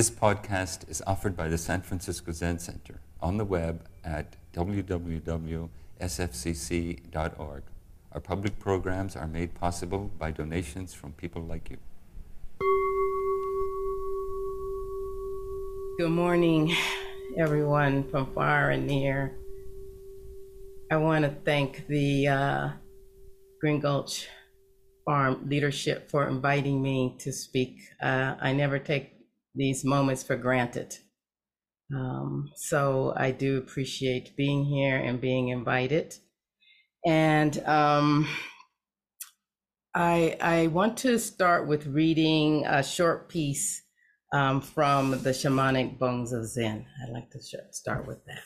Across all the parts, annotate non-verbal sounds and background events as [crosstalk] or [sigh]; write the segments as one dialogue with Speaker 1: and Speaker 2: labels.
Speaker 1: This podcast is offered by the San Francisco Zen Center on the web at www.sfzc.org. Our public programs are made possible by donations from people like you.
Speaker 2: Good morning, everyone from far and near. I want to thank the uh, Green Gulch Farm leadership for inviting me to speak. Uh, I never take these moments for granted. Um, so I do appreciate being here and being invited. And um, I, I want to start with reading a short piece um, from the Shamanic Bones of Zen. I'd like to start with that.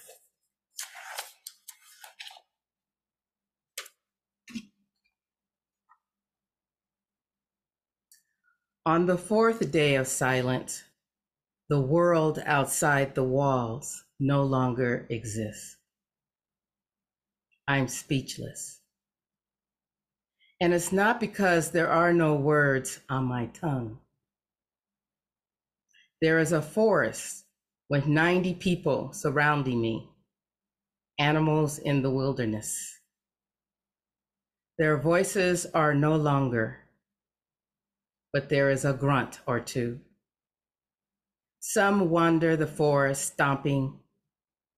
Speaker 2: On the fourth day of silence, the world outside the walls no longer exists. I'm speechless. And it's not because there are no words on my tongue. There is a forest with 90 people surrounding me, animals in the wilderness. Their voices are no longer, but there is a grunt or two. Some wander the forest stomping,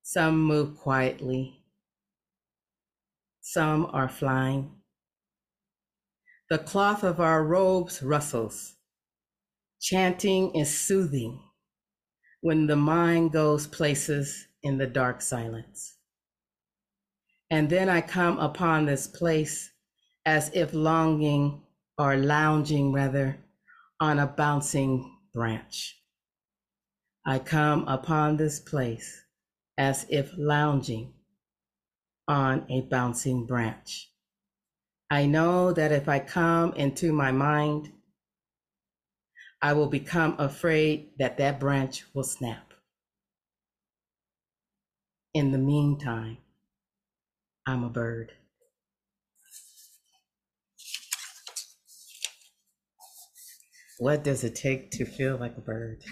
Speaker 2: some move quietly, some are flying. The cloth of our robes rustles. Chanting is soothing when the mind goes places in the dark silence. And then I come upon this place as if longing or lounging rather on a bouncing branch. I come upon this place as if lounging on a bouncing branch. I know that if I come into my mind, I will become afraid that that branch will snap. In the meantime, I'm a bird. What does it take to feel like a bird?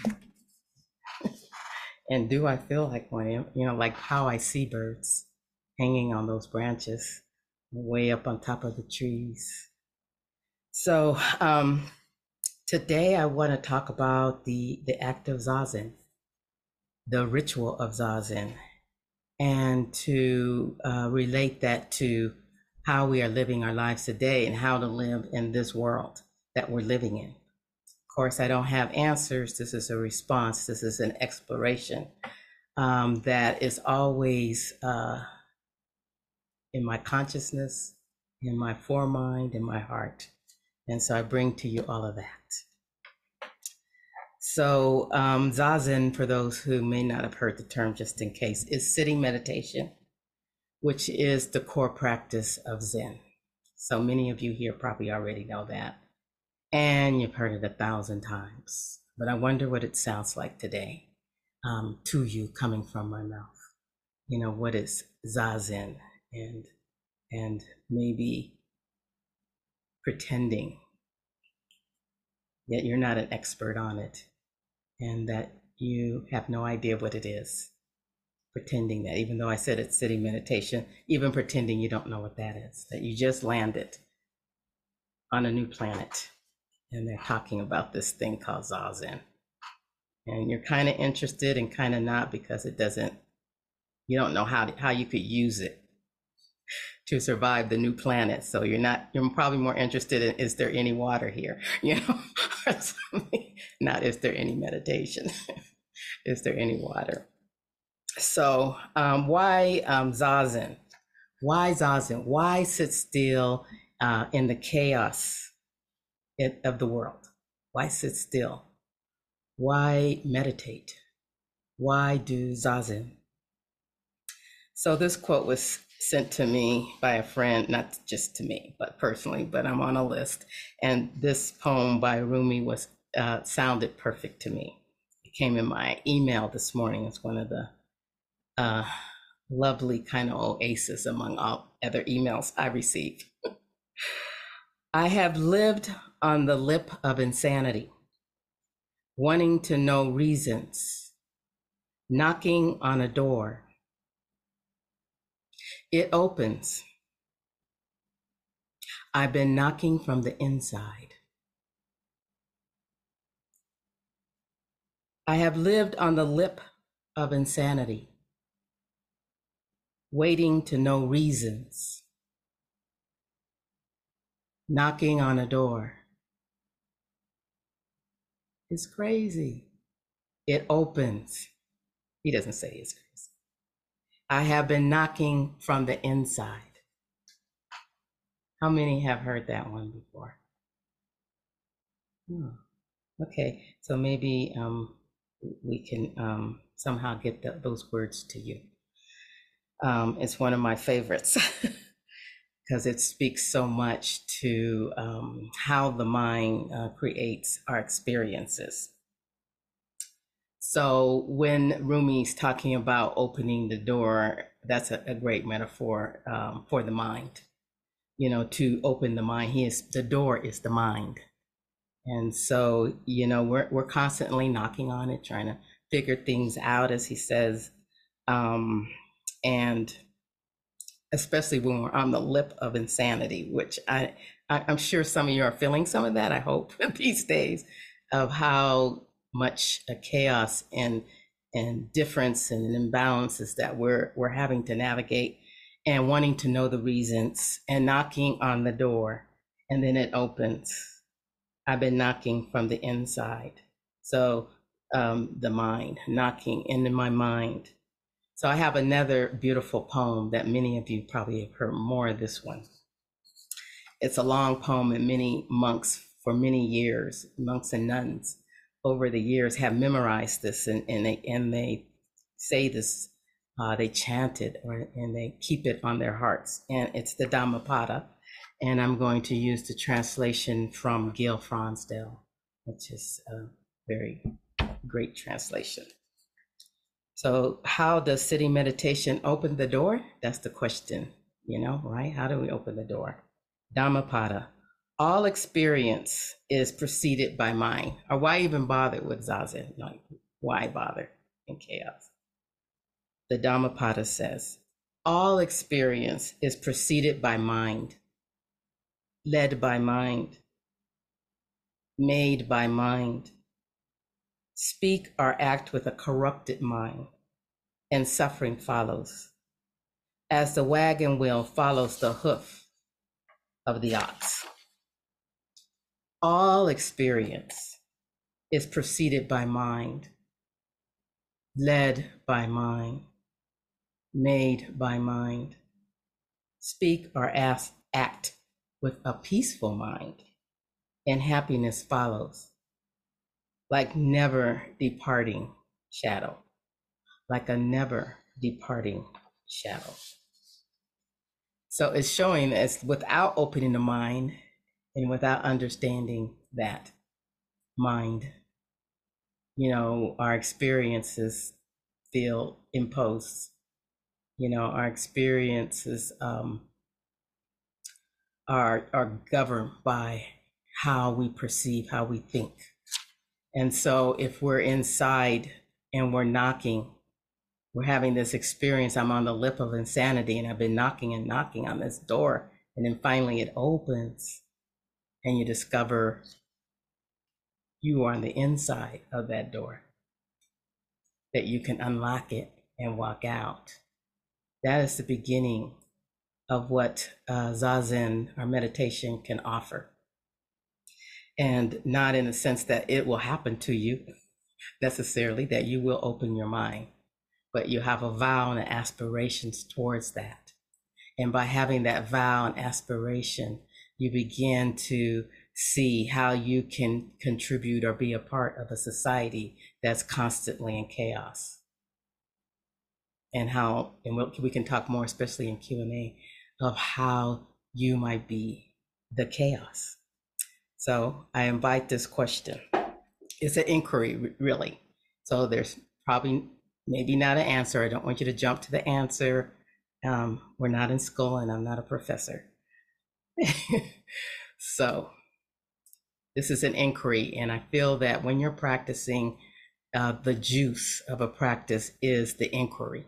Speaker 2: And do I feel like one? You know, like how I see birds hanging on those branches way up on top of the trees. So um, today I want to talk about the, the act of Zazen, the ritual of Zazen, and to uh, relate that to how we are living our lives today and how to live in this world that we're living in. Course, I don't have answers. This is a response. This is an exploration um, that is always uh, in my consciousness, in my foremind, in my heart. And so I bring to you all of that. So, um, Zazen, for those who may not have heard the term just in case, is sitting meditation, which is the core practice of Zen. So many of you here probably already know that. And you've heard it a thousand times. But I wonder what it sounds like today um, to you coming from my mouth. You know, what is Zazen? and and maybe pretending that you're not an expert on it and that you have no idea what it is pretending that even though i said it's sitting meditation even pretending you don't know what that is that you just landed on a new planet and they're talking about this thing called zazen and you're kind of interested and kind of not because it doesn't you don't know how to, how you could use it [laughs] to survive the new planet. So you're not, you're probably more interested in is there any water here? [laughs] You know, [laughs] not is there any meditation? is there any water? So um, why um, Zazen? Why Zazen? Why sit still uh, in the chaos of the world? Why sit still? Why meditate? Why do Zazen? So this quote was sent to me by a friend, not just to me, but personally, but I'm on a list. And this poem by Rumi was uh, sounded perfect to me. It came in my email this morning. It's one of the uh, lovely kind of oasis among all other emails I received. [laughs] I have lived on the lip of insanity, wanting to know reasons, knocking on a door. It opens. I've been knocking from the inside. I have lived on the lip of insanity, waiting to know reasons, knocking on a door. It's crazy. It opens. He doesn't say it's crazy. I have been knocking from the inside. How many have heard that one before? Oh, okay, so maybe um, we can um, somehow get the, those words to you. Um, it's one of my favorites [laughs] because it speaks so much to um, how the mind uh, creates our experiences. So when Rumi's talking about opening the door, that's a, a great metaphor um, for the mind. You know, to open the mind, he is the door is the mind, and so you know we're we're constantly knocking on it, trying to figure things out, as he says, um, and especially when we're on the lip of insanity, which I, I I'm sure some of you are feeling some of that. I hope [laughs] these days of how much chaos and and difference and imbalances that we're we're having to navigate and wanting to know the reasons and knocking on the door and then it opens i've been knocking from the inside so um, the mind knocking into my mind so i have another beautiful poem that many of you probably have heard more of this one. It's a long poem and many monks for many years monks and nuns over the years have memorized this and, and they and they say this uh, they chant it or, and they keep it on their hearts. And it's the dhammapada and i'm going to use the translation from Gil Fronsdal which is a very great translation so how does sitting meditation open the door that's the question you know right how do we open the door dhammapada all experience is preceded by mind. Or why even bother with zazen? Like, why bother in chaos? The Dhammapada says, all experience is preceded by mind, led by mind, made by mind. Speak or act with a corrupted mind, and suffering follows, as the wagon wheel follows the hoof of the ox all experience is preceded by mind, led by mind, made by mind. Speak or ask, act with a peaceful mind, and happiness follows, like never departing shadow, like a never departing shadow. So it's showing us without opening the mind, and without understanding that mind, you know, our experiences feel imposed. You know, our experiences um, are are governed by how we perceive, how we think. And so if we're inside and we're knocking, we're having this experience, I'm on the lip of insanity and I've been knocking and knocking on this door. And then finally it opens and you discover you are on the inside of that door, that you can unlock it and walk out. That is the beginning of what uh, Zazen or meditation can offer. And not in the sense that it will happen to you necessarily, that you will open your mind, but you have a vow and aspirations towards that. And by having that vow and aspiration, you begin to see how you can contribute or be a part of a society that's constantly in chaos and how and we can talk more especially in q&a of how you might be the chaos so i invite this question it's an inquiry really so there's probably maybe not an answer i don't want you to jump to the answer um, we're not in school and i'm not a professor [laughs] so, This is an inquiry, and I feel that when you're practicing, uh, the juice of a practice is the inquiry.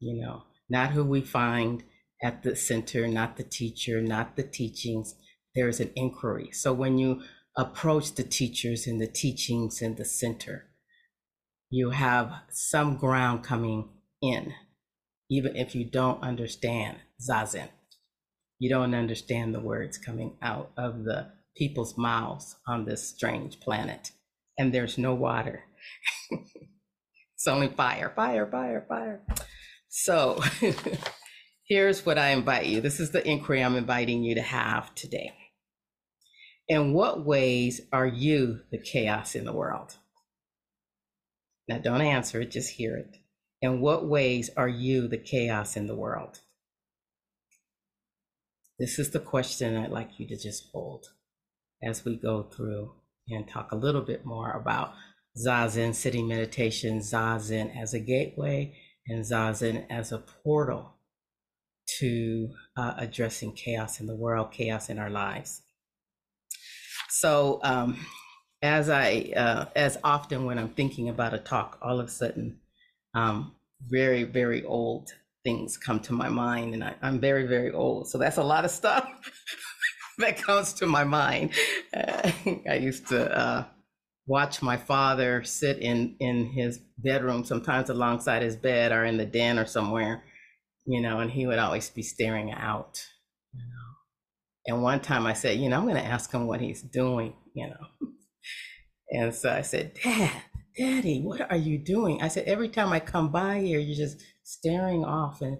Speaker 2: You know, not who we find at the center, not the teacher, not the teachings. There is an inquiry. So when you approach the teachers and the teachings in the center, you have some ground coming in, even if you don't understand Zazen. You don't understand the words coming out of the people's mouths on this strange planet. And there's no water. [laughs] it's only fire, fire, fire, fire. So [laughs] here's what I invite you. This is the inquiry I'm inviting you to have today. In what ways are you the chaos in the world? Now, don't answer it, just hear it. In what ways are you the chaos in the world? This is the question I'd like you to just hold as we go through and talk a little bit more about Zazen sitting meditation, Zazen as a gateway, and Zazen as a portal to uh, addressing chaos in the world, chaos in our lives. So, um, as I, uh, as often when I'm thinking about a talk, all of a sudden, um, very, very old things come to my mind, and I, I'm very, very old. So that's a lot of stuff [laughs] that comes to my mind. [laughs] I used to uh, watch my father sit in in his bedroom, sometimes alongside his bed or in the den or somewhere, you know, and he would always be staring out. And one time I said, you know, I'm going to ask him what he's doing, you know. [laughs] And so I said, Dad, Daddy, what are you doing? I said, every time I come by here, you're just staring off and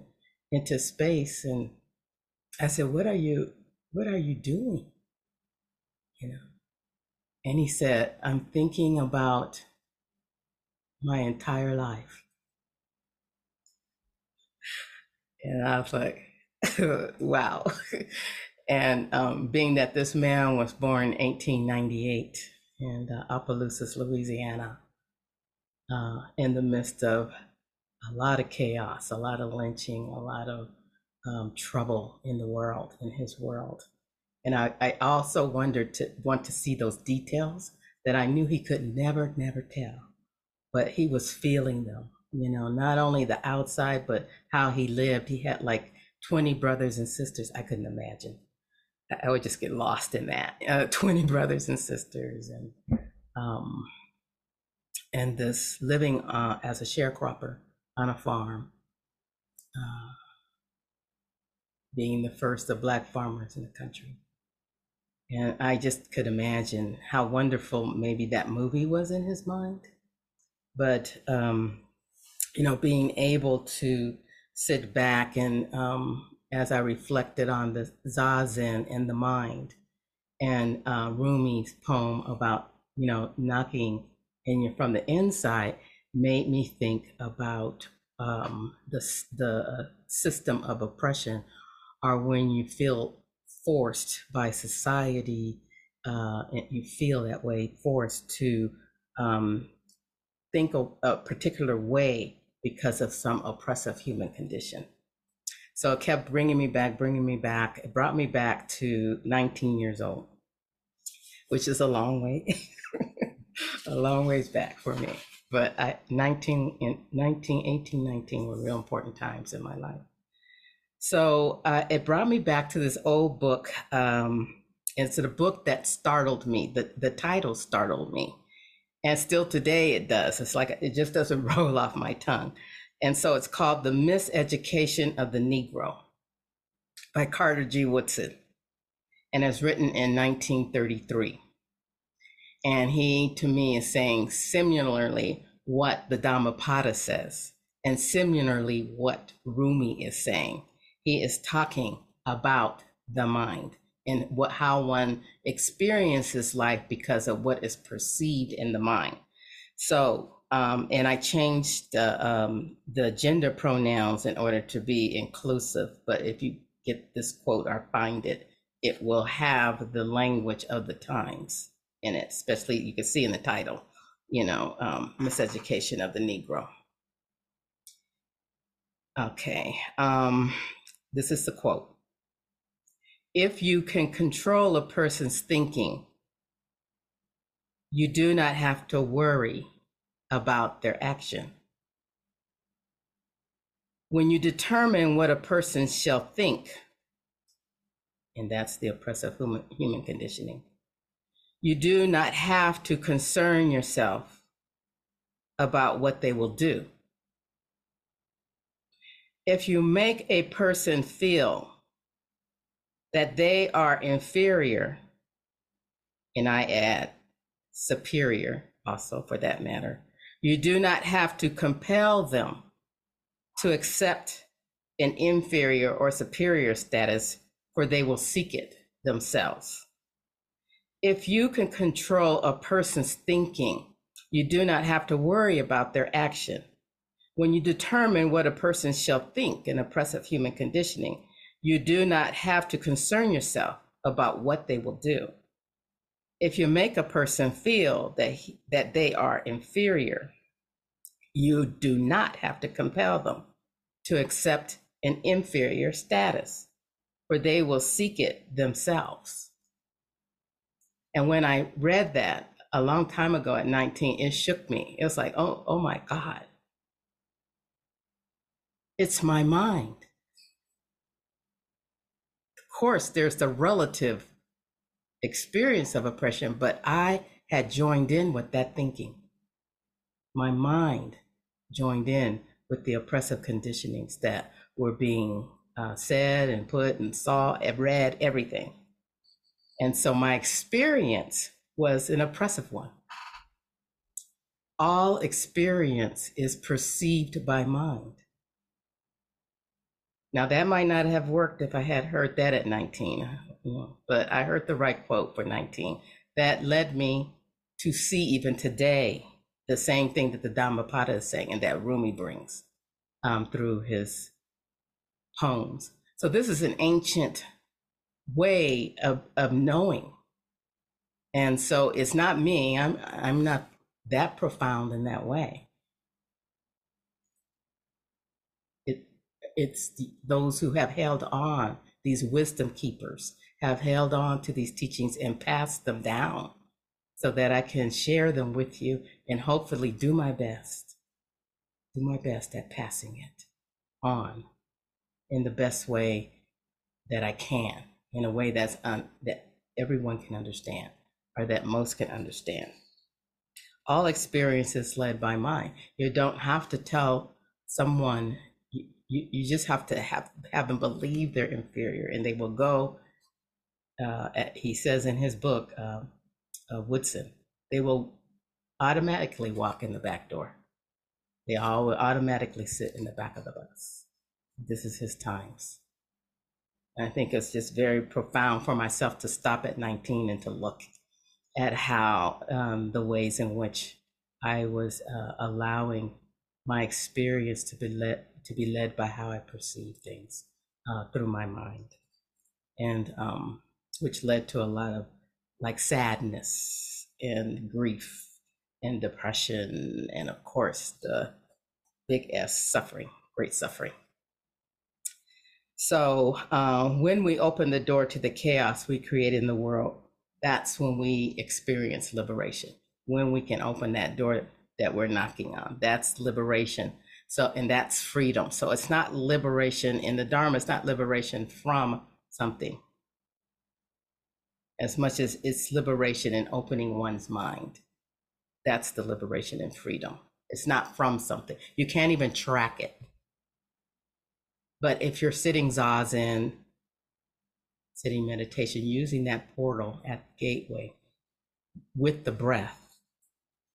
Speaker 2: into space. And I said, what are you, what are you doing? You know? And he said, I'm thinking about my entire life. And I was like, [laughs] wow. [laughs] and um, being that this man was born in 1898 in uh, Opelousas, Louisiana, uh, in the midst of a lot of chaos, a lot of lynching, a lot of um, trouble in the world, in his world. And I, I also wondered to want to see those details that I knew he could never, never tell, but he was feeling them, you know, not only the outside, but how he lived. He had like 20 brothers and sisters. I couldn't imagine. I would just get lost in that. Uh, [laughs] 20 brothers and sisters and, um, and this living uh, as a sharecropper on a farm, uh, being the first of black farmers in the country. And I just could imagine how wonderful maybe that movie was in his mind. But, um, you know, being able to sit back and um, as I reflected on the Zazen and the mind and uh, Rumi's poem about, you know, knocking in from the inside made me think about um, the, the system of oppression or when you feel forced by society, uh, and you feel that way, forced to um, think a particular way because of some oppressive human condition. So it kept bringing me back, bringing me back. It brought me back to 19 years old, which is a long way, [laughs] a long ways back for me. But I, 19, in 19, 18, 19 were real important times in my life. So uh, it brought me back to this old book. Um, it's a book that startled me. The, the title startled me. And still today it does. It's like it just doesn't [laughs] roll off my tongue. And so it's called The Miseducation of the Negro by Carter G. Woodson. And it's written in 1933. And he, to me, is saying similarly what the Dhammapada says, and similarly what Rumi is saying. He is talking about the mind and what how one experiences life because of what is perceived in the mind. So um, and I changed the, um, the gender pronouns in order to be inclusive. But if you get this quote or find it, it will have the language of the times in it, especially you can see in the title, you know, um, Miseducation of the Negro. Okay, um, this is the quote. If you can control a person's thinking, you do not have to worry about their action. When you determine what a person shall think, and that's the oppressive human, conditioning, you do not have to concern yourself about what they will do. If you make a person feel that they are inferior, and I add superior also for that matter, you do not have to compel them to accept an inferior or superior status, for they will seek it themselves. If you can control a person's thinking, you do not have to worry about their action. When you determine what a person shall think in oppressive human conditioning, you do not have to concern yourself about what they will do. If you make a person feel that, he, that they are inferior, you do not have to compel them to accept an inferior status, for they will seek it themselves. And when I read that a long time ago at 19, it shook me. It was like, oh, oh my God. It's my mind Of course, there's the relative experience of oppression, but I had joined in with that thinking. My mind joined in with the oppressive conditionings that were being uh, said and put and saw and read everything. And so my experience was an oppressive one. All experience is perceived by mind. Now, that might not have worked if I had heard that at 19, but I heard the right quote for 19. That led me to see even today the same thing that the Dhammapada is saying and that Rumi brings um, through his poems. So, this is an ancient way of, of knowing. And so it's not me, I'm, I'm not that profound in that way. it's the, those who have held on, these wisdom keepers, have held on to these teachings and passed them down so that I can share them with you and hopefully do my best, do my best at passing it on in the best way that I can, in a way that's un, that everyone can understand or that most can understand. All experience is led by mind. You don't have to tell someone you, you just have to have, have them believe they're inferior and they will go, uh, he says in his book, uh, uh, Woodson, they will automatically walk in the back door. They all will automatically sit in the back of the bus. This is his times. And I think it's just very profound for myself to stop at 19 and to look at how um, the ways in which I was uh, allowing my experience to be led to be led by how I perceive things uh, through my mind, and um, which led to a lot of like sadness and grief and depression, and of course the big S suffering, great suffering. So uh, when we open the door to the chaos we create in the world, that's when we experience liberation. When we can open that door that we're knocking on, that's liberation so, and that's freedom. So it's not liberation in the Dharma, it's not liberation from something as much as it's liberation and opening one's mind. That's the liberation and freedom. It's not from something. You can't even track it. But if you're sitting zazen, sitting meditation, using that portal at the gateway with the breath,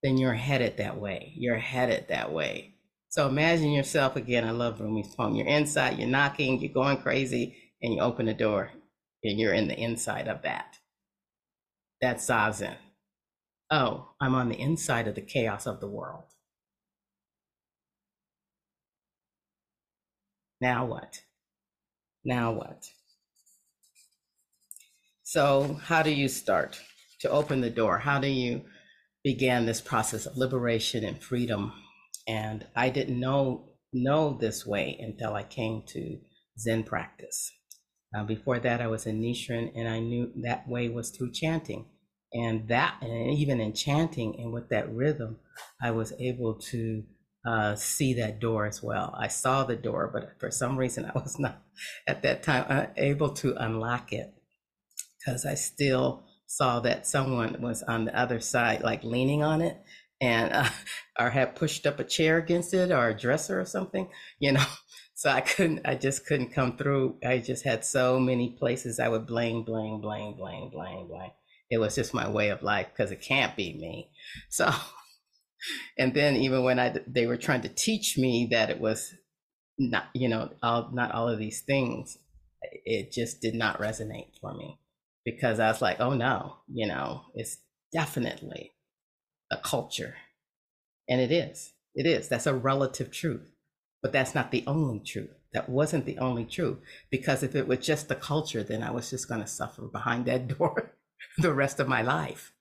Speaker 2: then you're headed that way. You're headed that way. So imagine yourself again. I love Rumi's poem. You're inside, you're knocking, you're going crazy, and you open the door and you're in the inside of that. That's Zazen. Oh, I'm on the inside of the chaos of the world. Now what? Now what? So, how do you start to open the door? How do you begin this process of liberation and freedom and I didn't know know this way until I came to Zen practice. Uh, before that, I was a Nichiren, and I knew that way was through chanting. And that, and even in chanting and with that rhythm, I was able to uh, see that door as well. I saw the door, but for some reason I was [laughs] not at that time uh, able to unlock it because I still saw that someone was on the other side, like leaning on it, and uh, [laughs] or had pushed up a chair against it or a dresser or something, you know. So I couldn't, I just couldn't come through. I just had so many places I would blame, blame, blame, blame, blame, blame. It was just my way of life because it can't be me. So, [laughs] and then even when I they were trying to teach me that it was not, you know, all not all of these things, it just did not resonate for me because I was like, oh no, you know, it's definitely a culture. And it is. It is. That's a relative truth. But that's not the only truth. That wasn't the only truth. Because if it was just the culture, then I was just going to suffer behind that [laughs] door the rest of my life.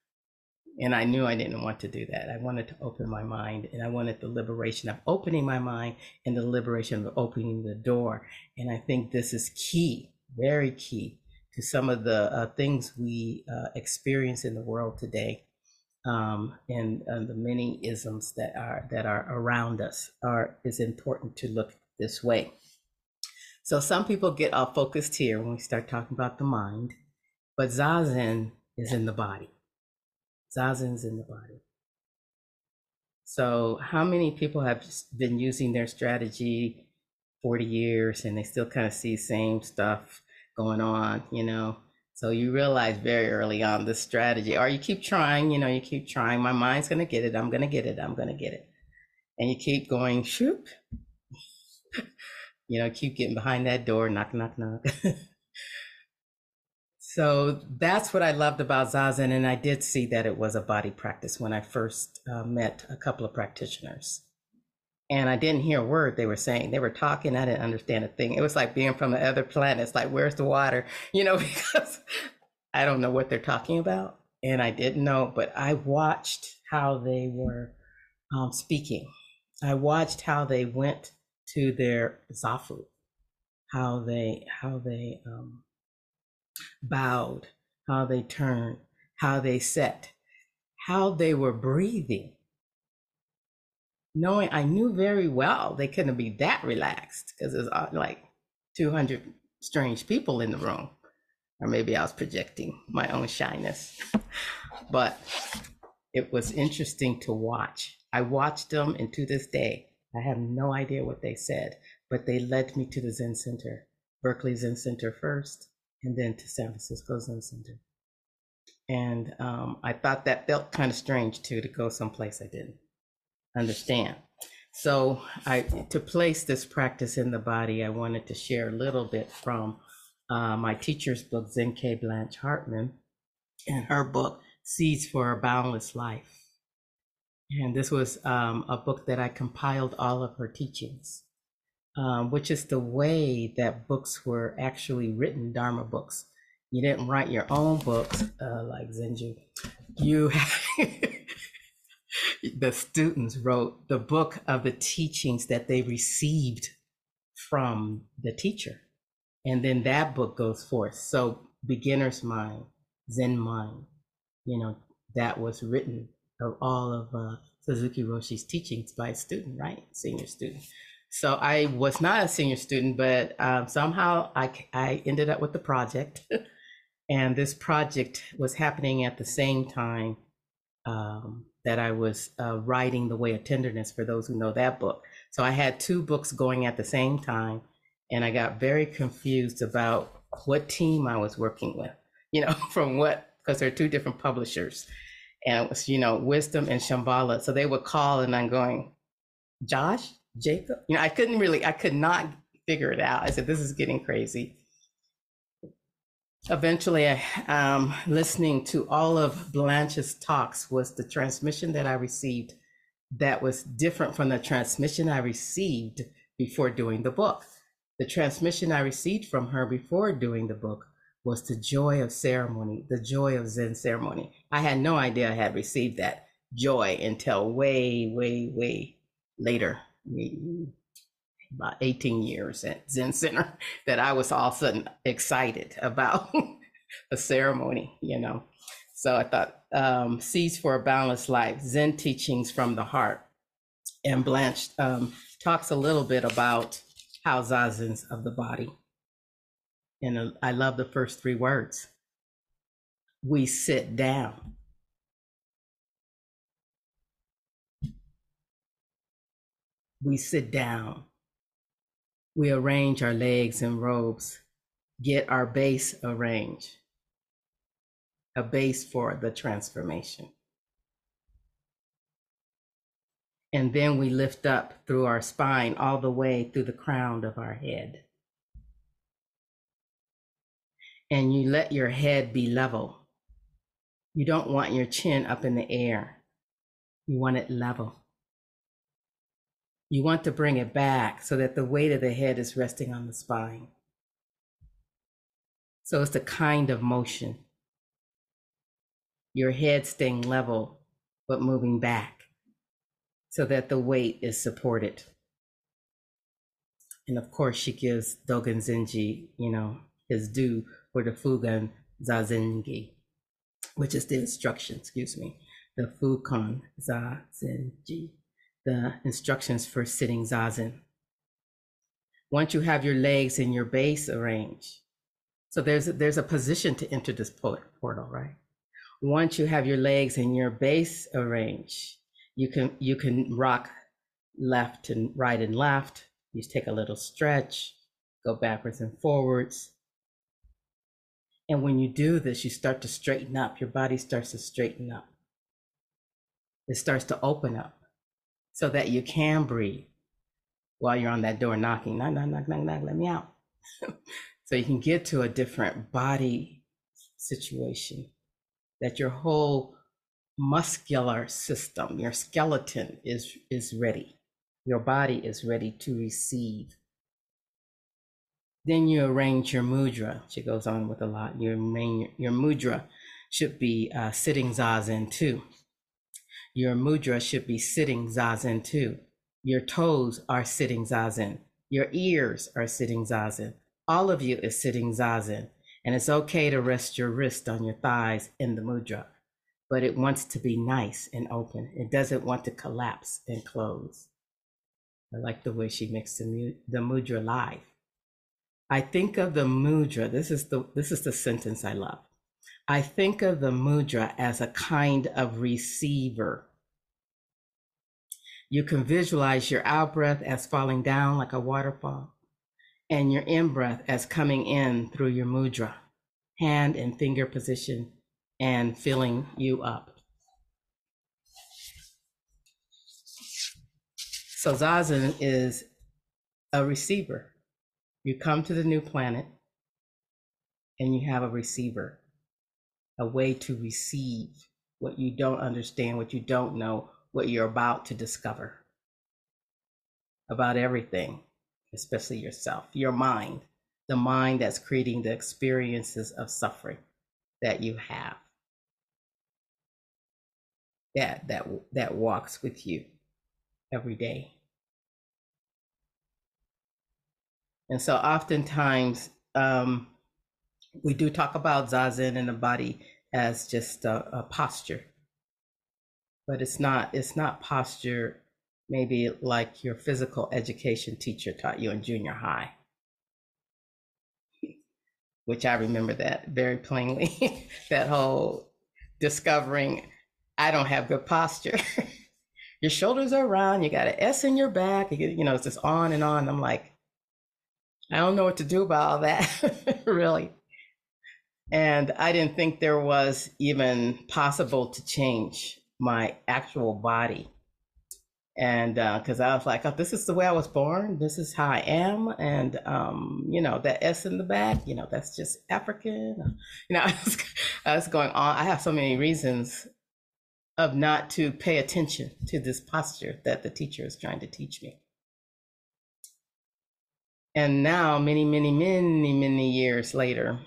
Speaker 2: And I knew I didn't want to do that. I wanted to open my mind and I wanted the liberation of opening my mind and the liberation of opening the door. And I think this is key, very key to some of the uh, things we uh, experience in the world today um, and, and the many isms that are that are around us are is important to look this way. So some people get all focused here when we start talking about the mind, but zazen is in the body. Zazen's in the body. So how many people have been using their strategy 40 years and they still kind of see same stuff going on, you know? So you realize very early on the strategy, or you keep trying, you know, you keep trying. My mind's going to get it. I'm going to get it. I'm going to get it. And you keep going, shoop. [laughs] you know, keep getting behind that door, knock, knock, knock. [laughs] so that's what I loved about Zazen. And I did see that it was a body practice when I first uh, met a couple of practitioners and I didn't hear a word they were saying. They were talking. I didn't understand a thing. It was like being from the other planet. It's like, where's the water? [laughs] You know, [laughs] because I don't know what they're talking about, and I didn't know. But I watched how they were um, speaking. I watched how they went to their zafu, how they how they um, bowed, how they turned, how they sat, how they were breathing knowing I knew very well they couldn't be that relaxed because there's uh, like 200 strange people in the room. Or maybe I was projecting my own shyness. but it was interesting to watch. I watched them, and to this day, I have no idea what they said, but they led me to the Zen Center, Berkeley Zen Center first, and then to San Francisco Zen Center. And um, I thought that felt kind of strange too to go someplace I didn't understand. So I to place this practice in the body, I wanted to share a little bit from uh, my teacher's book, Zenkei Blanche Hartman, and her book, Seeds for a Boundless Life. And this was um, a book that I compiled all of her teachings, um, which is the way that books were actually written, Dharma books. You didn't write your own books uh, like Zenju. You [laughs] the students wrote the book of the teachings that they received from the teacher. And then that book goes forth. So, beginner's mind, Zen mind, you know, that was written of all of uh, Suzuki Roshi's teachings by a student, right? Senior student. So I was not a senior student, but um, somehow I, I ended up with the project. [laughs] and this project was happening at the same time um, that I was uh, writing The Way of Tenderness for those who know that book. So I had two books going at the same time, and I got very confused about what team I was working with, you know, [laughs] from what, because there are two different publishers. And it was, you know, Wisdom and Shambhala. So they would call, and I'm going, Josh, Jacob? You know, I couldn't really, I could not figure it out. I said, this is getting crazy eventually um, listening to all of blanche's talks was the transmission that i received that was different from the transmission i received before doing the book. The transmission i received from her before doing the book was the joy of ceremony the joy of zen ceremony. I had no idea i had received that joy until way way way later about 18 years at Zen Center [laughs] that I was all sudden excited about [laughs] a ceremony, you know. So I thought, um, Seeds for a Balanced Life, Zen Teachings from the Heart. And Blanche um, talks a little bit about how Zazen's of the body. And uh, I love the first three words. We sit down. We sit down. We arrange our legs and robes, get our base arranged, a base for the transformation. And then we lift up through our spine all the way through the crown of our head. And you let your head be level. You don't want your chin up in the air. You want it level. You want to bring it back so that the weight of the head is resting on the spine. So it's a kind of motion. Your head staying level, but moving back so that the weight is supported. And of course, she gives Dogen Zenji, you know, his due for the Fugan Zazengi, which is the instruction, excuse me, the Fukan Zazengi, the instructions for sitting Zazen. Once you have your legs and your base arranged, so there's a, there's a position to enter this portal, right? Once you have your legs and your base arranged, you can you can rock left and right and left. You take a little stretch, go backwards and forwards. And when you do this, you start to straighten up. Your body starts to straighten up. It starts to open up so that you can breathe while you're on that door knocking. Knock, knock, knock, knock, knock, let me out. [laughs] so you can get to a different body situation that your whole muscular system, your skeleton is, is ready. Your body is ready to receive. Then you arrange your mudra. She goes on with a lot. Your main, your mudra should be uh, sitting zazen too. Your mudra should be sitting zazen too. Your toes are sitting zazen. Your ears are sitting zazen. All of you is sitting zazen. And it's okay to rest your wrist on your thighs in the mudra but it wants to be nice and open. It doesn't want to collapse and close. I like the way she makes the, mu- the mudra live. I think of the mudra. This is the this is the sentence I love. I think of the mudra as a kind of receiver. You can visualize your out breath as falling down like a waterfall, and your in breath as coming in through your mudra, hand and finger position and filling you up. So Zazen is a receiver. You come to the new planet and you have a receiver, a way to receive what you don't understand, what you don't know, what you're about to discover about everything, especially yourself, your mind, the mind that's creating the experiences of suffering that you have that that that walks with you every day. And so oftentimes um, we do talk about zazen in the body as just a, a posture, but it's not. It's not posture. Maybe like your physical education teacher taught you in junior high, which I remember that very plainly. [laughs] that whole discovering I don't have good posture. [laughs] your shoulders are round, you got an S in your back, you know, it's just on and on. I'm like, I don't know what to do about all that, [laughs] really. And I didn't think there was even possible to change my actual body. And because uh, I was like, oh, this is the way I was born, this is how I am. And, um, you know, that S in the back, you know, that's just African. [laughs] You know, [laughs] I was, I was going on. I have so many reasons of not to pay attention to this posture that the teacher is trying to teach me. And now, many, many, many, many years later,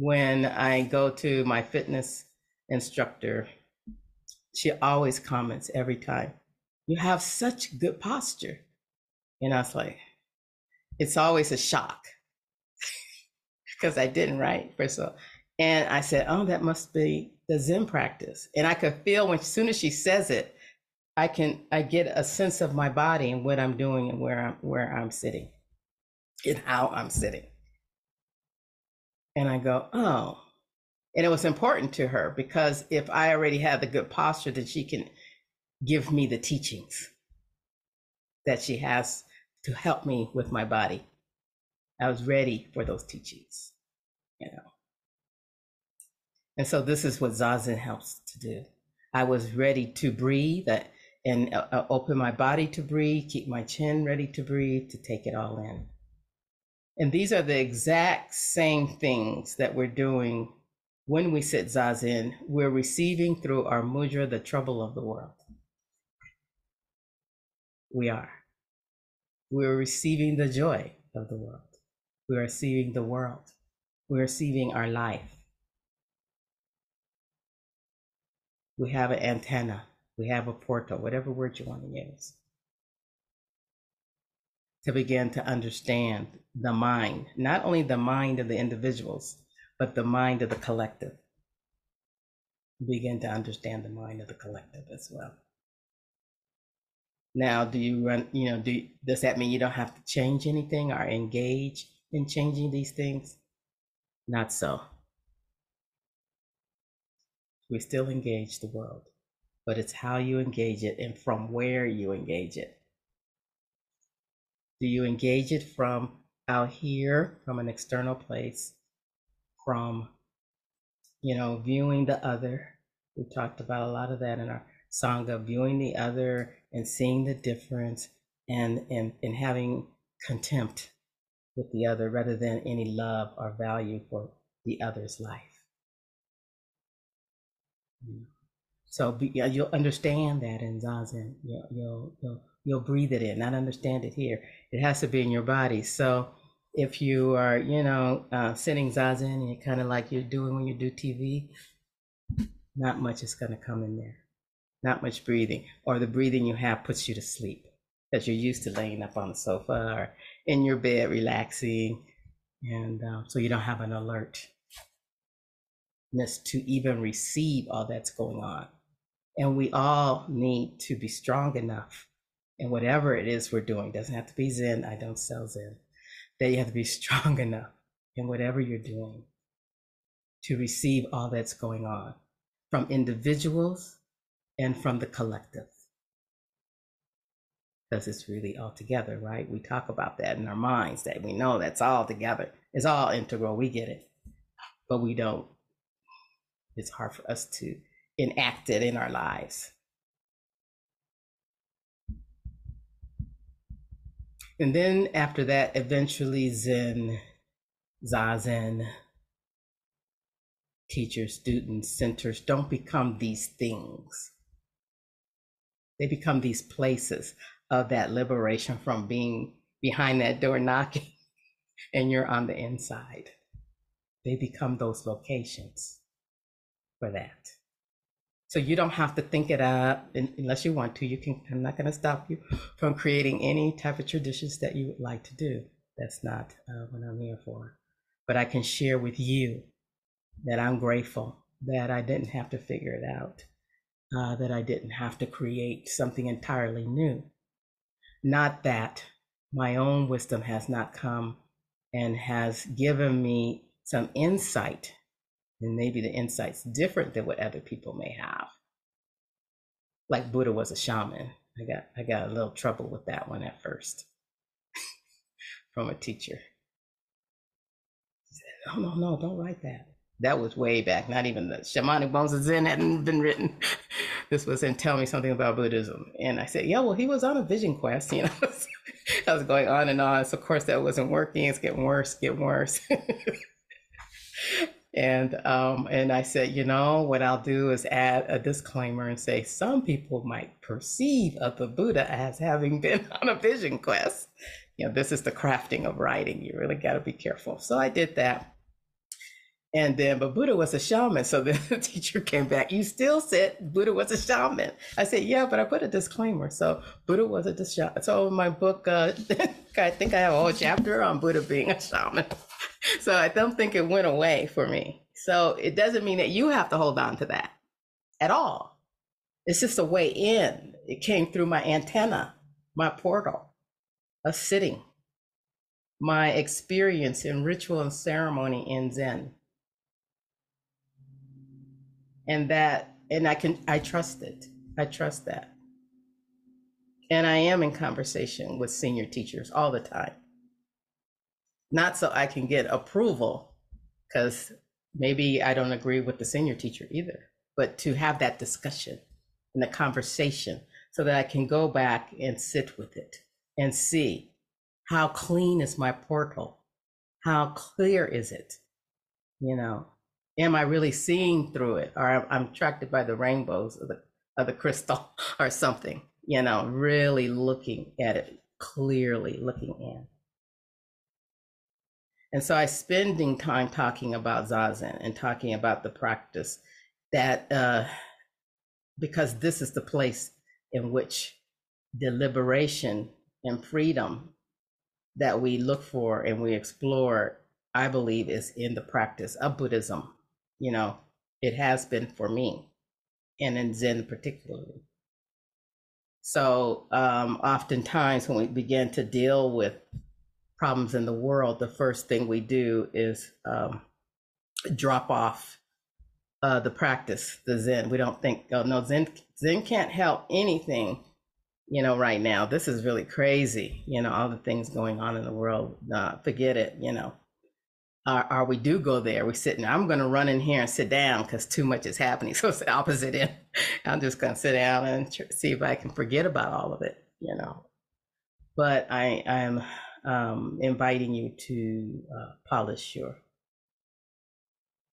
Speaker 2: when I go to my fitness instructor, she always comments every time, You have such good posture. And I was like, It's always a shock [laughs] because I didn't, right? First of all. And I said, Oh, that must be the Zen practice. And I could feel when as soon as she says it, I can I get a sense of my body and what I'm doing and where I'm where I'm sitting and how I'm sitting. And I go, oh. And it was important to her because if I already have the good posture, then she can give me the teachings that she has to help me with my body. I was ready for those teachings, you know. And so this is what Zazen helps to do. I was ready to breathe and uh, uh, open my body to breathe, keep my chin ready to breathe, to take it all in. And these are the exact same things that we're doing when we sit Zazen. We're receiving through our mudra the trouble of the world. We are. We're receiving the joy of the world. We're receiving the world. We're receiving our life. We have an antenna. We have a portal, whatever word you want to use to begin to understand the mind, not only the mind of the individuals, but the mind of the collective. Begin to understand the mind of the collective as well. Now, do you run, you know, do, does that mean you don't have to change anything or engage in changing these things? Not so. We still engage the world, but it's how you engage it and from where you engage it. Do you engage it from out here, from an external place, from, you know, viewing the other? We talked about a lot of that in our Sangha, viewing the other and seeing the difference and, and, and having contempt with the other rather than any love or value for the other's life. So be, you'll understand that in Zazen. You'll, you'll, you'll you'll breathe it in, not understand it here. It has to be in your body. So if you are, you know, uh, sitting zazen and you're kind of like you're doing when you do TV, not much is going to come in there. Not much breathing, or the breathing you have puts you to sleep because you're used to laying up on the sofa or in your bed relaxing, and uh, so you don't have an alertness to even receive all that's going on. And we all need to be strong enough and whatever it is we're doing doesn't have to be zen i don't sell zen that you have to be [laughs] strong enough in whatever you're doing to receive all that's going on from individuals and from the collective. Because it's really all together right? We talk about that in our minds that we know that's all together. It's all integral we get it. But we don't. It's hard for us to enact it in our lives And then after that, eventually Zen, Zazen, teachers, students, centers don't become these things. They become these places of that liberation from being behind that door knocking [laughs] and you're on the inside. They become those locations for that. So you don't have to think it up unless you want to. You can. I'm not going to stop you from creating any type of traditions that you would like to do. That's not uh, what I'm here for. But I can share with you that I'm grateful that I didn't have to figure it out, uh, that I didn't have to create something entirely new. Not that my own wisdom has not come and has given me some insight and maybe the insight's different than what other people may have. Like Buddha was a shaman. I got I got a little trouble with that one at first [laughs] from a teacher. He said, "Oh no, no, don't write that." That was way back. Not even the shamanic bones of Zen hadn't been written. [laughs] this was in Tell Me Something About Buddhism. And I said, yeah, well, he was on a vision quest, [laughs] you know. I was going on and on. So of course that wasn't working. It's getting worse, getting worse. And um, and I said, you know, what I'll do is add a disclaimer and say some people might perceive of the Buddha as having been [laughs] on a vision quest. You know, this is the crafting of writing. You really got to be careful. So I did that. And then, but Buddha was a shaman. So [laughs] the teacher came back. You still said Buddha was a shaman. I said, yeah, but I put a disclaimer. So Buddha was a shaman. So my book, uh, [laughs] I think I have a whole chapter on Buddha being a shaman. [laughs] so I don't think it went away for me. So it doesn't mean that you have to hold on to that at all. It's just a way in. It came through my antenna, my portal of sitting, my experience in ritual and ceremony in Zen. And that, and I can, I trust it. I trust that. And I am in conversation with senior teachers all the time. Not so I can get approval, because maybe I don't agree with the senior teacher either, but to have that discussion and the conversation so that I can go back and sit with it and see how clean is my portal? How clear is it? You know, am I really seeing through it? Or I'm- attracted by the rainbows of the, of the crystal [laughs] or something, you know, really looking at it clearly, looking in. And so I spending time talking about Zazen and talking about the practice that uh, because this is the place in which the liberation and freedom that we look for and we explore, I believe, is in the practice of Buddhism. You know, it has been for me, and in Zen particularly. So, um, oftentimes when we begin to deal with problems in the world, the first thing we do is um, drop off uh, the practice, the Zen. We don't think, oh no, Zen Zen can't help anything, you know, right now. This is really crazy, you know, all the things going on in the world. Uh, forget it, you know. Or, or we do go there. We sit. And I'm going to run in here and sit down because too much is happening. [laughs] So it's the opposite end. I'm just going to sit down and tr- see if I can forget about all of it, you know. But I am um, inviting you to uh, polish your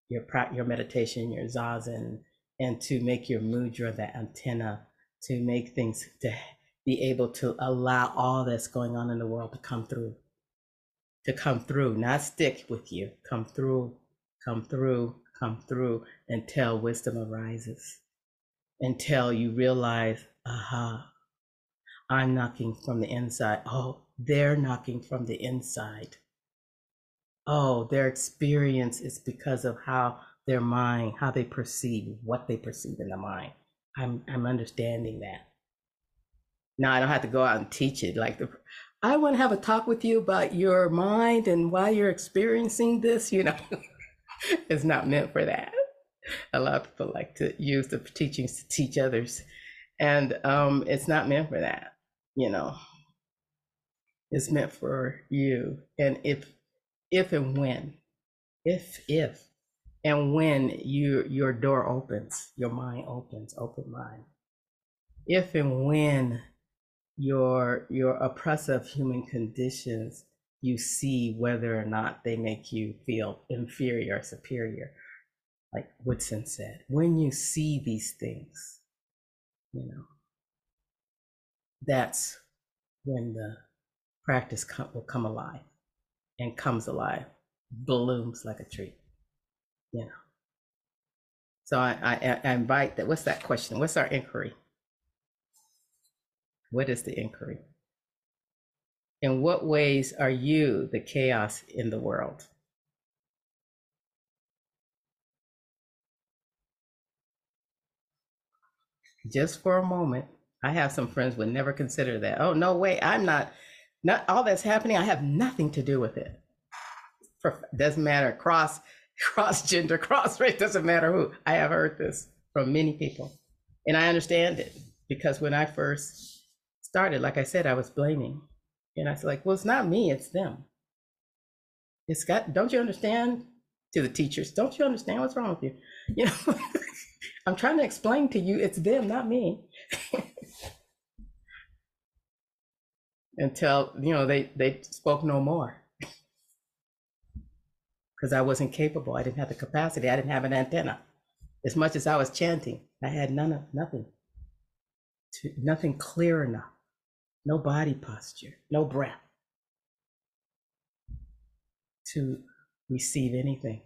Speaker 2: your your meditation, your zazen, and to make your mudra the antenna to make things to be able to allow all that's going on in the world to come through, to come through, not stick with you, come through, come through, come through until wisdom arises, until you realize, aha, I'm knocking from the inside. Oh, they're knocking from the inside oh, their experience is because of how their mind, how they perceive what they perceive in the mind. I'm I'm understanding that. Now I don't have to go out and teach it. Like the, I want to have a talk with you about your mind and why you're experiencing this. You know, [laughs] it's not meant for that. A lot of people like to use the teachings to teach others, and um, it's not meant for that. You know, it's meant for you. And if if and when, if, if, and when you, your door opens, your mind opens, open mind. If and when your, your oppressive human conditions, you see whether or not they make you feel inferior or superior, like Woodson said, when you see these things, you know, that's when the practice come, will come alive and comes alive, blooms like a tree. You know. So I, I, I invite that. What's that question? What's our inquiry? What is the inquiry? In what ways are you the chaos in the world? Just for a moment, I have some friends would never consider that. Oh no way, I'm not. Not all that's happening. I have nothing to do with it. Doesn't matter cross, [laughs] cross gender, cross race. Doesn't matter who. I have heard this from many people, and I understand it because when I first started, like I said, I was blaming, and I was like, "Well, it's not me. It's them." It's got. Don't you understand? To the teachers, don't you understand what's wrong with you? You know, [laughs] I'm trying to explain to you. It's them, not me. [laughs] until you know they they spoke no more because I wasn't capable. I didn't have the capacity. I didn't have an antenna. As much as I was chanting, I had none of nothing. To, nothing clear enough. No body posture. No breath to receive anything.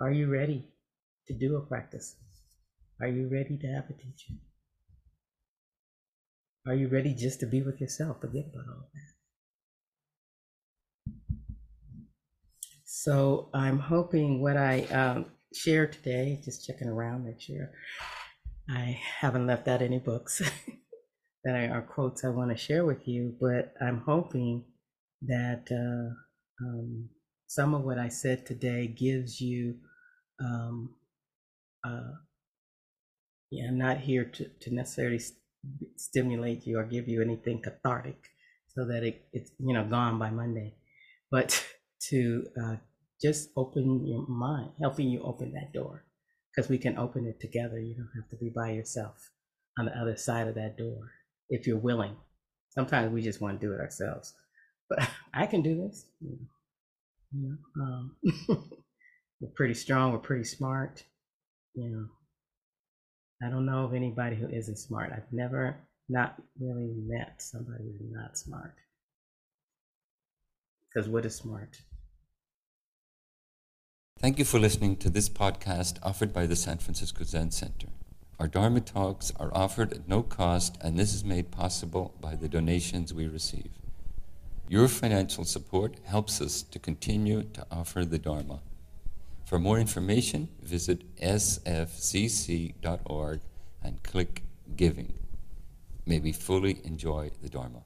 Speaker 2: Are you ready to do a practice? Are you ready to have a teacher? Are you ready just to be with yourself? Forget about all that. So I'm hoping what I um, today, just checking around, make sure I haven't left out any books [laughs] that are, quotes I want to share with you, but I'm hoping that uh, um, some of what I said today gives you. Um, uh, yeah, I'm not here to, to necessarily stimulate you or give you anything cathartic so that it, it's you know gone by Monday, but [laughs] to uh, just open your mind, helping you open that door because we can open it together. You don't have to be by yourself on the other side of that door if you're willing. Sometimes we just want to do it ourselves, but [laughs] I can do this. You know, you know, um, [laughs] we're pretty strong. We're pretty smart. You know, I don't know of anybody who isn't smart. I've never not really met somebody who's not smart. Because what is smart?
Speaker 1: Thank you for listening to this podcast offered by the San Francisco Zen Center. Our Dharma talks are offered at no cost, and this is made possible by the donations we receive. Your financial support helps us to continue to offer the Dharma. For more information, visit sfzc.org and click Giving. May we fully enjoy the Dharma.